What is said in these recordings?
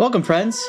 Welcome, friends.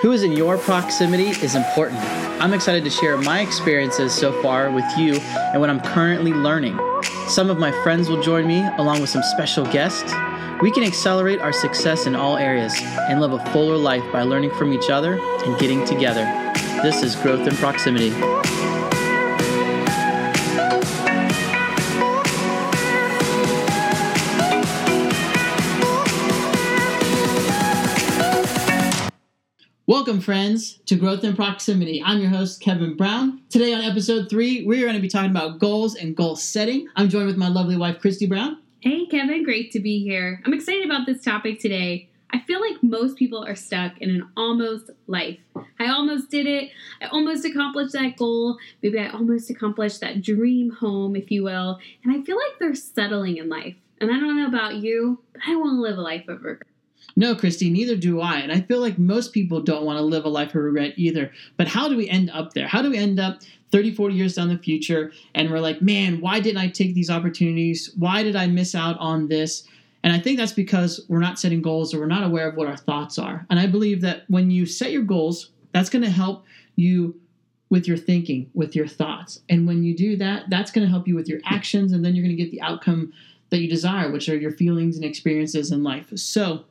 Who is in your proximity is important. I'm excited to share my experiences so far with you and what I'm currently learning. Some of my friends will join me along with some special guests. We can accelerate our success in all areas and live a fuller life by learning from each other and getting together. This is Growth in Proximity. Welcome, friends, to Growth in Proximity. I'm your host, Kevin Brown. Today, on episode three, we're going to be talking about goals and goal setting. I'm joined with my lovely wife, Christy Brown. Hey, Kevin, great to be here. I'm excited about this topic today. I feel like most people are stuck in an almost life. I almost did it. I almost accomplished that goal. Maybe I almost accomplished that dream home, if you will. And I feel like they're settling in life. And I don't know about you, but I want to live a life of regret. No, Christy, neither do I. And I feel like most people don't want to live a life of regret either. But how do we end up there? How do we end up 30, 40 years down the future and we're like, man, why didn't I take these opportunities? Why did I miss out on this? And I think that's because we're not setting goals or we're not aware of what our thoughts are. And I believe that when you set your goals, that's going to help you with your thinking, with your thoughts. And when you do that, that's going to help you with your actions. And then you're going to get the outcome that you desire, which are your feelings and experiences in life. So,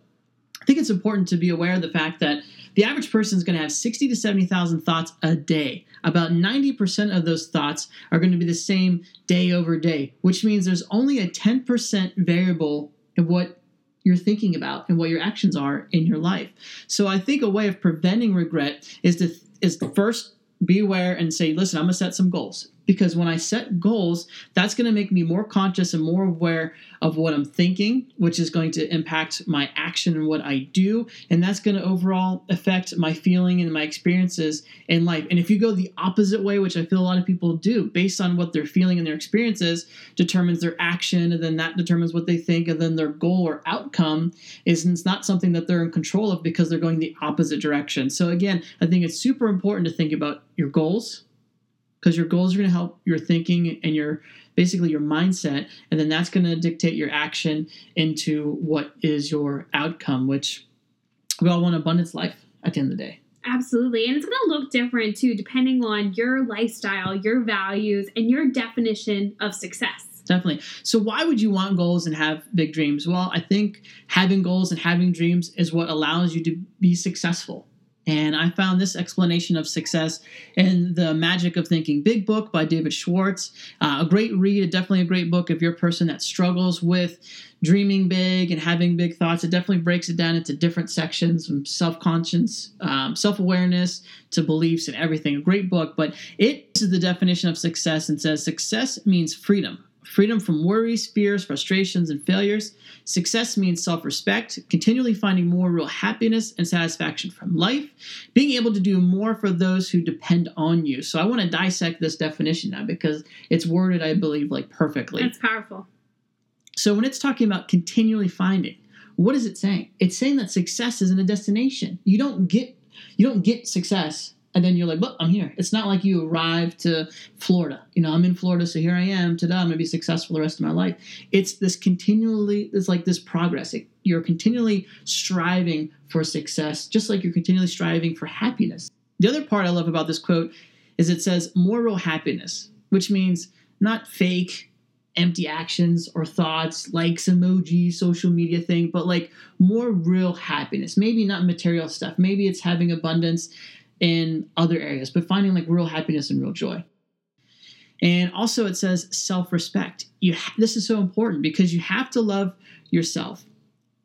I think it's important to be aware of the fact that the average person is going to have 60 to 70,000 thoughts a day. About 90% of those thoughts are going to be the same day over day, which means there's only a 10% variable in what you're thinking about and what your actions are in your life. So I think a way of preventing regret is to is to first be aware and say, listen, I'm gonna set some goals because when I set goals, that's going to make me more conscious and more aware of what I'm thinking, which is going to impact my action and what I do. And that's going to overall affect my feeling and my experiences in life. And if you go the opposite way, which I feel a lot of people do, based on what they're feeling and their experiences, determines their action, and then that determines what they think, and then their goal or outcome is it's not something that they're in control of because they're going the opposite direction. So, again, I think it's super important to think about your goals because your goals are going to help your thinking and your basically your mindset and then that's going to dictate your action into what is your outcome which we all want abundance life at the end of the day Absolutely. And it's going to look different too, depending on your lifestyle, your values, and your definition of success. Definitely. So, why would you want goals and have big dreams? Well, I think having goals and having dreams is what allows you to be successful. And I found this explanation of success in The Magic of Thinking Big book by David Schwartz. Uh, a great read, definitely a great book if you're a person that struggles with dreaming big and having big thoughts. It definitely breaks it down into different sections from self conscience, um, self awareness to beliefs and everything. A great book, but it is the definition of success and says success means freedom freedom from worries, fears, frustrations, and failures. Success means self respect, continually finding more real happiness and satisfaction from life, being able to do more for those who depend on you. So I want to dissect this definition now because it's worded, I believe, like perfectly. That's powerful. So when it's talking about continually finding, what is it saying? It's saying that success isn't a destination. You don't get you don't get success and then you're like, well, I'm here. It's not like you arrive to Florida. You know, I'm in Florida, so here I am. Today, I'm to be successful the rest of my life. It's this continually, it's like this progress. It, you're continually striving for success, just like you're continually striving for happiness. The other part I love about this quote is it says moral happiness, which means not fake, empty actions or thoughts, likes, emojis, social media thing, but like more real happiness. Maybe not material stuff. Maybe it's having abundance in other areas, but finding like real happiness and real joy. And also, it says self respect. You ha- this is so important because you have to love yourself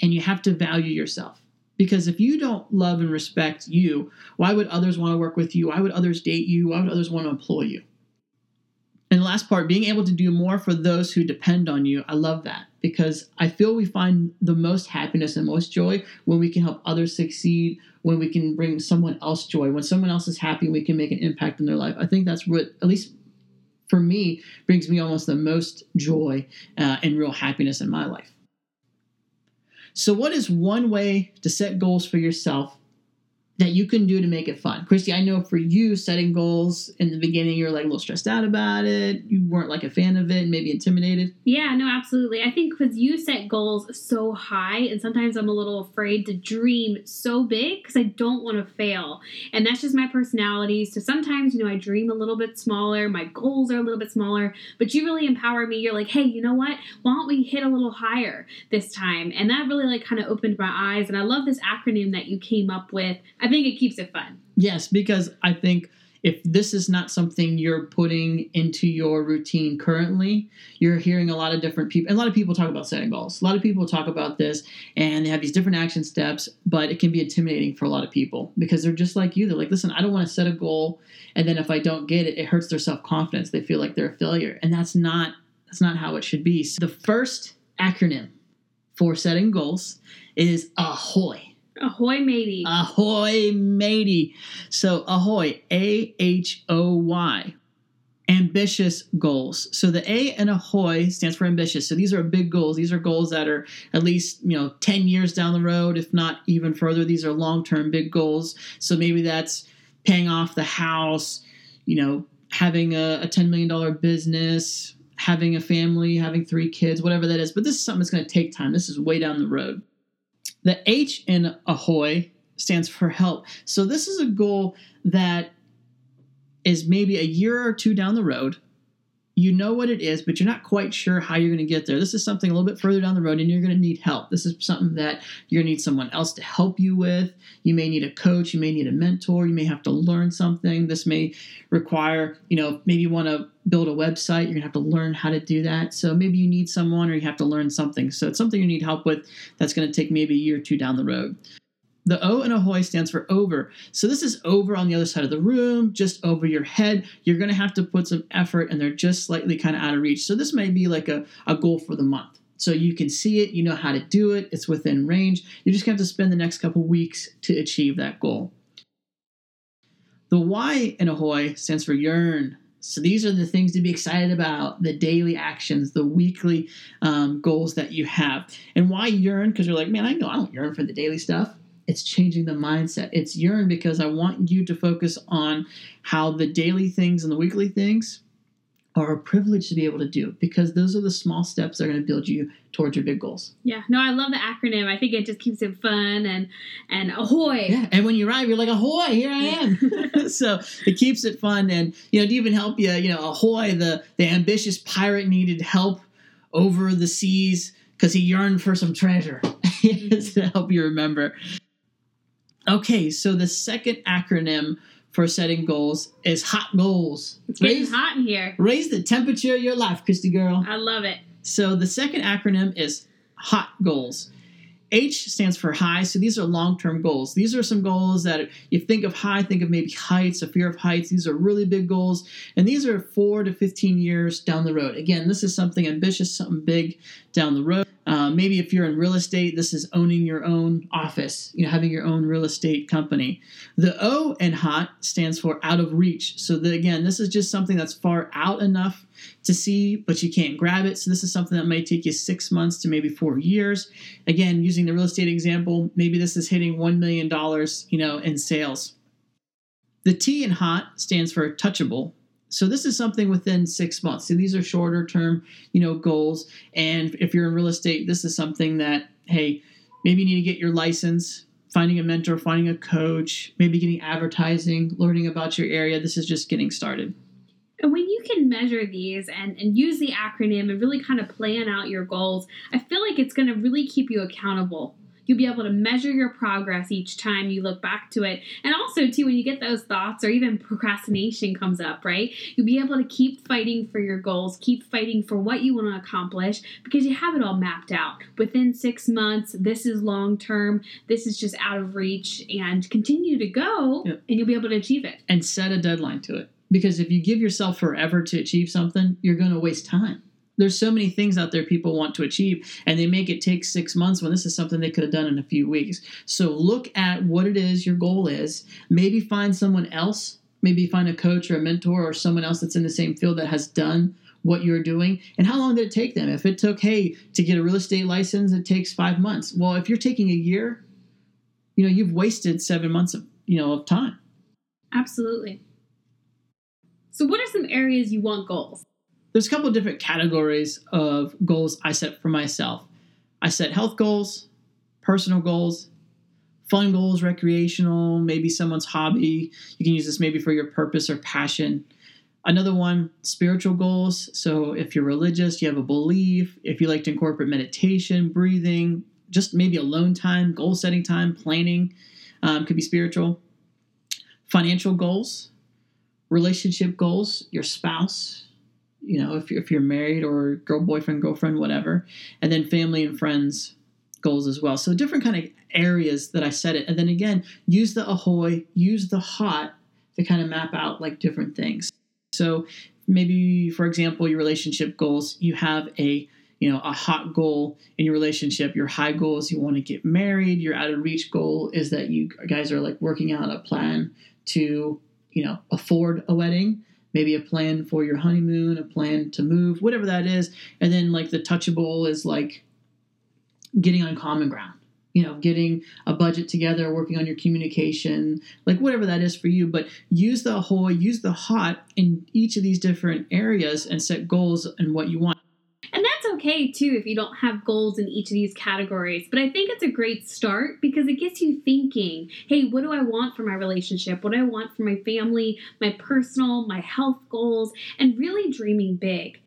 and you have to value yourself. Because if you don't love and respect you, why would others want to work with you? Why would others date you? Why would others want to employ you? And the last part, being able to do more for those who depend on you. I love that because I feel we find the most happiness and most joy when we can help others succeed, when we can bring someone else joy, when someone else is happy, we can make an impact in their life. I think that's what, at least for me, brings me almost the most joy uh, and real happiness in my life. So, what is one way to set goals for yourself that you can do to make it fun. Christy, I know for you, setting goals in the beginning, you're like a little stressed out about it. You weren't like a fan of it, maybe intimidated. Yeah, no, absolutely. I think because you set goals so high, and sometimes I'm a little afraid to dream so big because I don't want to fail. And that's just my personality. So sometimes, you know, I dream a little bit smaller, my goals are a little bit smaller, but you really empower me. You're like, hey, you know what? Why don't we hit a little higher this time? And that really like kind of opened my eyes. And I love this acronym that you came up with. I think it keeps it fun. Yes, because I think if this is not something you're putting into your routine currently, you're hearing a lot of different people. A lot of people talk about setting goals. A lot of people talk about this and they have these different action steps, but it can be intimidating for a lot of people because they're just like you. They're like, listen, I don't want to set a goal, and then if I don't get it, it hurts their self confidence. They feel like they're a failure, and that's not that's not how it should be. So the first acronym for setting goals is AHOY. Ahoy, matey. Ahoy, matey. So, ahoy, A H O Y. Ambitious goals. So, the A in ahoy stands for ambitious. So, these are big goals. These are goals that are at least, you know, 10 years down the road, if not even further. These are long term big goals. So, maybe that's paying off the house, you know, having a, a $10 million business, having a family, having three kids, whatever that is. But this is something that's going to take time. This is way down the road. The H in ahoy stands for help. So this is a goal that is maybe a year or two down the road. You know what it is, but you're not quite sure how you're going to get there. This is something a little bit further down the road, and you're going to need help. This is something that you're going to need someone else to help you with. You may need a coach, you may need a mentor, you may have to learn something. This may require, you know, maybe you want to build a website, you're going to have to learn how to do that. So maybe you need someone or you have to learn something. So it's something you need help with that's going to take maybe a year or two down the road. The O in ahoy stands for over. So this is over on the other side of the room, just over your head. You're going to have to put some effort and they're just slightly kind of out of reach. So this may be like a, a goal for the month. So you can see it, you know how to do it, it's within range. You're just going to have to spend the next couple weeks to achieve that goal. The Y in ahoy stands for yearn. So these are the things to be excited about, the daily actions, the weekly um, goals that you have. And why yearn? Because you're like, man, I know I don't yearn for the daily stuff it's changing the mindset. It's yearn because I want you to focus on how the daily things and the weekly things are a privilege to be able to do because those are the small steps that are going to build you towards your big goals. Yeah, no, I love the acronym. I think it just keeps it fun and and ahoy. Yeah, and when you arrive, you're like ahoy, here I am. so it keeps it fun, and you know, to even help you, you know, ahoy, the the ambitious pirate needed help over the seas because he yearned for some treasure. to help you remember. Okay, so the second acronym for setting goals is hot goals. It's getting raise, hot in here. Raise the temperature of your life, Christy girl. I love it. So the second acronym is hot goals. H stands for high. So these are long term goals. These are some goals that you think of high, think of maybe heights, a fear of heights. These are really big goals. And these are four to 15 years down the road. Again, this is something ambitious, something big down the road. Uh, maybe if you're in real estate, this is owning your own office, you know, having your own real estate company. The O in hot stands for out of reach. So the, again, this is just something that's far out enough to see, but you can't grab it. So this is something that might take you six months to maybe four years. Again, using the real estate example, maybe this is hitting one million dollars, you know, in sales. The T in hot stands for touchable. So this is something within six months. So these are shorter term, you know, goals. And if you're in real estate, this is something that, hey, maybe you need to get your license, finding a mentor, finding a coach, maybe getting advertising, learning about your area. This is just getting started. And when you can measure these and, and use the acronym and really kind of plan out your goals, I feel like it's going to really keep you accountable You'll be able to measure your progress each time you look back to it. And also, too, when you get those thoughts or even procrastination comes up, right? You'll be able to keep fighting for your goals, keep fighting for what you want to accomplish because you have it all mapped out. Within six months, this is long term, this is just out of reach, and continue to go, yep. and you'll be able to achieve it. And set a deadline to it. Because if you give yourself forever to achieve something, you're going to waste time there's so many things out there people want to achieve and they make it take six months when this is something they could have done in a few weeks so look at what it is your goal is maybe find someone else maybe find a coach or a mentor or someone else that's in the same field that has done what you're doing and how long did it take them if it took hey to get a real estate license it takes five months well if you're taking a year you know you've wasted seven months of you know, of time. Absolutely. So, what are some areas you want goals? There's a couple of different categories of goals I set for myself. I set health goals, personal goals, fun goals, recreational, maybe someone's hobby. You can use this maybe for your purpose or passion. Another one, spiritual goals. So if you're religious, you have a belief, if you like to incorporate meditation, breathing, just maybe alone time, goal setting time, planning, um, could be spiritual. Financial goals, relationship goals, your spouse, you know, if if you're married or girl, boyfriend, girlfriend, whatever. And then family and friends goals as well. So different kind of areas that I set it. And then again, use the ahoy, use the hot to kind of map out like different things. So maybe, for example, your relationship goals, you have a you know a hot goal in your relationship your high goal is you want to get married your out of reach goal is that you guys are like working out a plan to you know afford a wedding maybe a plan for your honeymoon a plan to move whatever that is. And then like the touchable is like getting on common ground you know getting a budget together working on your communication like whatever that is for you. But use the whole use the hot in each of these different areas and set goals and what you want okay too if you don't have goals in each of these categories. But I think it's a great start because it gets you thinking hey, what do I want for my relationship? What do I want for my family, my personal, my health goals, and really dreaming big.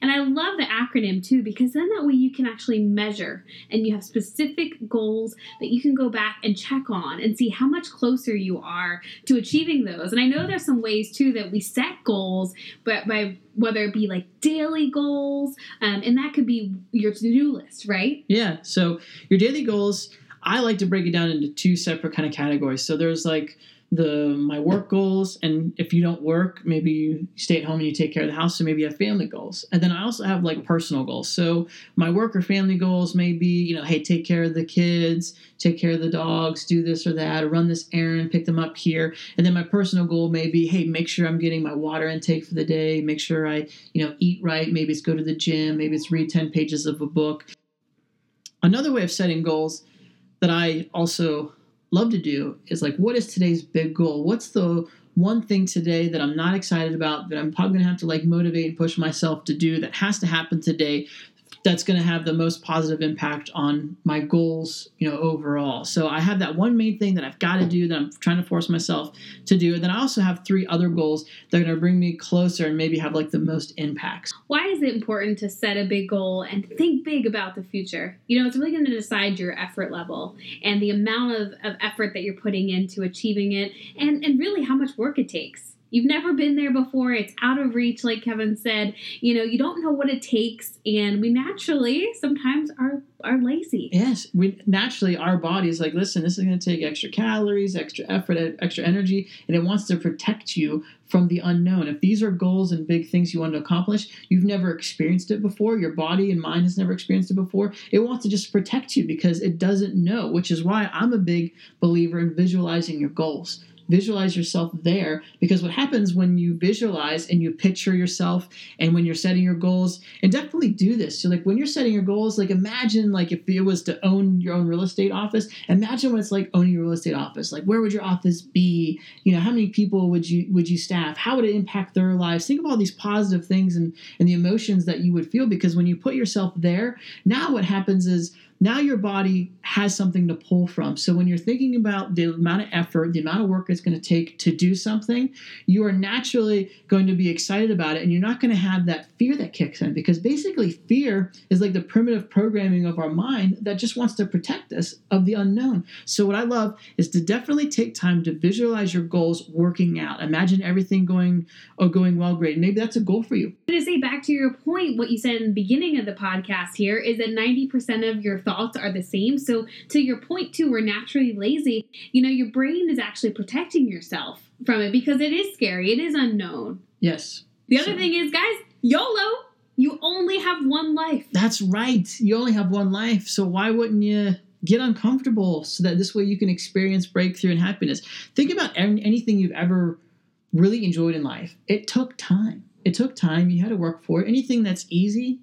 And I love the acronym too because then that way you can actually measure and you have specific goals that you can go back and check on and see how much closer you are to achieving those. And I know there's some ways too that we set goals, but by whether it be like daily goals, um, and that could be your to do list, right? Yeah. So your daily goals, I like to break it down into two separate kind of categories. So there's like the my work goals and if you don't work maybe you stay at home and you take care of the house so maybe you have family goals. And then i also have like personal goals. So my work or family goals may be you know hey take care of the kids take care of the dogs do this or that or run this errand pick them up here. And then my personal goal may be hey make sure i'm getting my water intake for the day make sure i you know eat right maybe it's go to the gym maybe it's read 10 pages of a book. Another way of setting goals that i also love to do is like, what is today's big goal? What's the one thing today that I'm not excited about that I'm probably gonna have to like motivate and push myself to do that has to happen today that's going to have the most positive impact on my goals, you know, overall. So I have that one main thing that I've got to do that I'm trying to force myself to do. And then I also have three other goals that are going to bring me closer and maybe have like the most impacts. Why is it important to set a big goal and think big about the future? You know, it's really going to decide your effort level and the amount of, of effort that you're putting into achieving it and, and really how much work it takes. You've never been there before. It's out of reach, like Kevin said. You know, you don't know what it takes, and we naturally sometimes are are lazy. Yes, we naturally our body is like, listen, this is going to take extra calories, extra effort, extra energy, and it wants to protect you from the unknown. If these are goals and big things you want to accomplish, you've never experienced it before, your body and mind has never experienced it before, it wants to just protect you because it doesn't know, which is why I'm a big believer in visualizing your goals visualize yourself there because what happens when you visualize and you picture yourself and when you're setting your goals and definitely do this. So like when you're setting your goals like imagine like if it was to own your own real estate office imagine what it's like owning your real estate office. Like where would your office be? You know how many people would you would you staff? How would it impact their lives? Think of all these positive things and and the emotions that you would feel because when you put yourself there now what happens is now your body has something to pull from. So when you're thinking about the amount of effort, the amount of work it's going to take to do something, you are naturally going to be excited about it and you're not going to have that fear that kicks in because basically fear is like the primitive programming of our mind that just wants to protect us of the unknown. So what I love is to definitely take time to visualize your goals working out. Imagine everything going or oh, going well great. Maybe that's a goal for you. To say back to your point, what you said in the beginning of the podcast here is that 90% of your thoughts thoughts are the same. So, to your point, too, we're naturally lazy. You know, your brain is actually protecting yourself from it because it is scary, it is unknown. Yes. The other so. thing is, guys, YOLO. You only have one life. That's right. You only have one life. So, why wouldn't you? get uncomfortable so that this way you can experience breakthrough and happiness. Think about anything you've ever really enjoyed in life. It took time. It took time. You had to work for it. Anything that's easy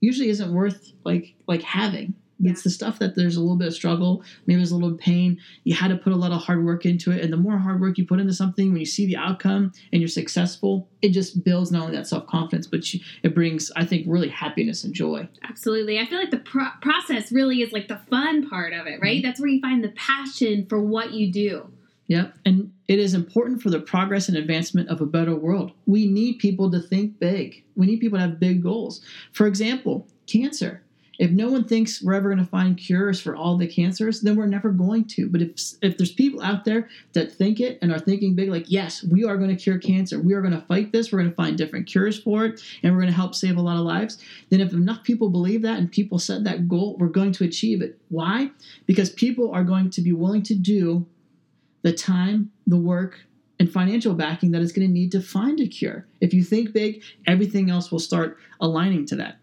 usually isn't worth like like having It's the stuff that there's a little bit of struggle, maybe there's a little pain. You had to put a lot of hard work into it. And the more hard work you put into something, when you see the outcome and you're successful, it just builds not only that self confidence, but it brings, I think, really happiness and joy. Absolutely. I feel like the pro- process really is like the fun part of it, right? Mm-hmm. That's where you find the passion for what you do. Yep. And it is important for the progress and advancement of a better world. We need people to think big. We need people to have big goals. For example, cancer. If no one thinks we're ever going to find cures for all the cancers, then we're never going to. But if if there's people out there that think it and are thinking big, like yes, we are going to cure cancer, we are going to fight this, we're going to find different cures for it, and we're going to help save a lot of lives. Then if enough people believe that and people set that goal, we're going to achieve it. Why? Because people are going to be willing to do the time, the work, and financial backing that is going to need to find a cure. If you think big, everything else will start aligning to that.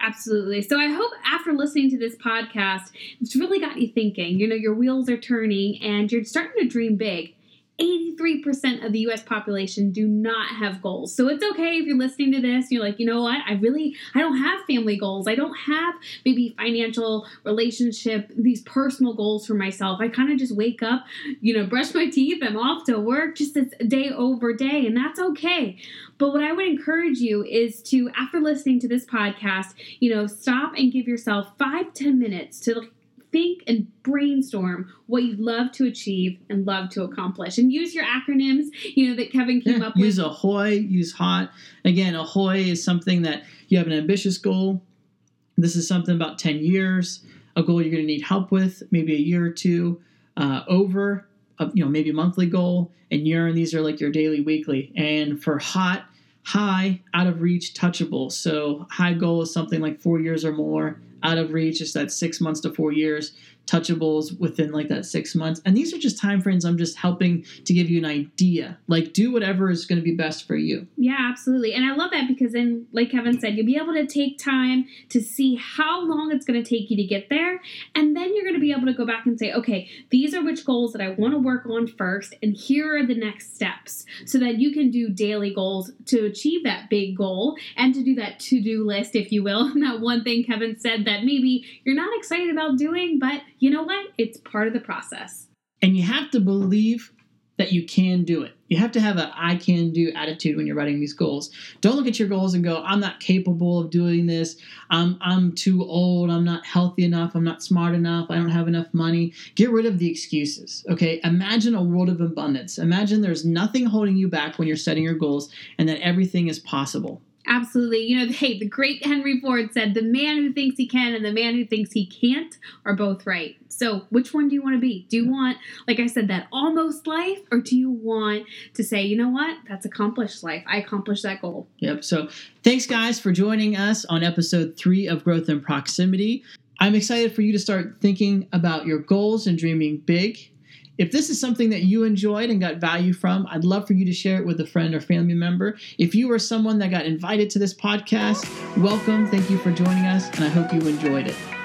Absolutely. So I hope after listening to this podcast, it's really got you thinking. You know, your wheels are turning and you're starting to dream big. 83% of the US population do not have goals. So it's okay if you're listening to this, you're like, you know what? I really I don't have family goals. I don't have maybe financial relationship, these personal goals for myself. I kind of just wake up, you know, brush my teeth, I'm off to work just a day over day, and that's okay. But what I would encourage you is to after listening to this podcast, you know, stop and give yourself five ten minutes to think and brainstorm what you'd love to achieve and love to accomplish. And use your acronyms you know that kevin came yeah, up with. use ahoy use hot. Again ahoy is something that you have an ambitious goal. This is something about 10 years a goal you're going to need help with maybe a year or two uh, over a, you know maybe a monthly goal. And year and these are like your daily weekly. And for hot high out of reach touchable. So high goal is something like four years or more out of reach. Is that six months to four years touchables within like that six months. And these are just time frames i'm just helping to give you an idea. Like do whatever is going to be best for you. Yeah absolutely. And i love that because then like kevin said you'll be able to take time to see how long it's going to take you to get there. And then you're going to be able to go back and say okay these are which goals that i want to work on first and here are the next steps. So that you can do daily goals to achieve that big goal and to do that to-do list if you will. And that one thing kevin said that maybe you're not excited about doing but you know what? It's part of the process. And you have to believe that you can do it. You have to have a I can do attitude when you're writing these goals. Don't look at your goals and go, I'm not capable of doing this. I'm I'm too old. I'm not healthy enough. I'm not smart enough. I don't have enough money. Get rid of the excuses. Okay? Imagine a world of abundance. Imagine there's nothing holding you back when you're setting your goals and that everything is possible. Absolutely. You know, hey, the great Henry Ford said the man who thinks he can and the man who thinks he can't are both right. So, which one do you want to be? Do you want, like I said, that almost life, or do you want to say, you know what, that's accomplished life? I accomplished that goal. Yep. So, thanks, guys, for joining us on episode three of Growth in Proximity. I'm excited for you to start thinking about your goals and dreaming big. If this is something that you enjoyed and got value from, I'd love for you to share it with a friend or family member. If you are someone that got invited to this podcast, welcome. Thank you for joining us, and I hope you enjoyed it.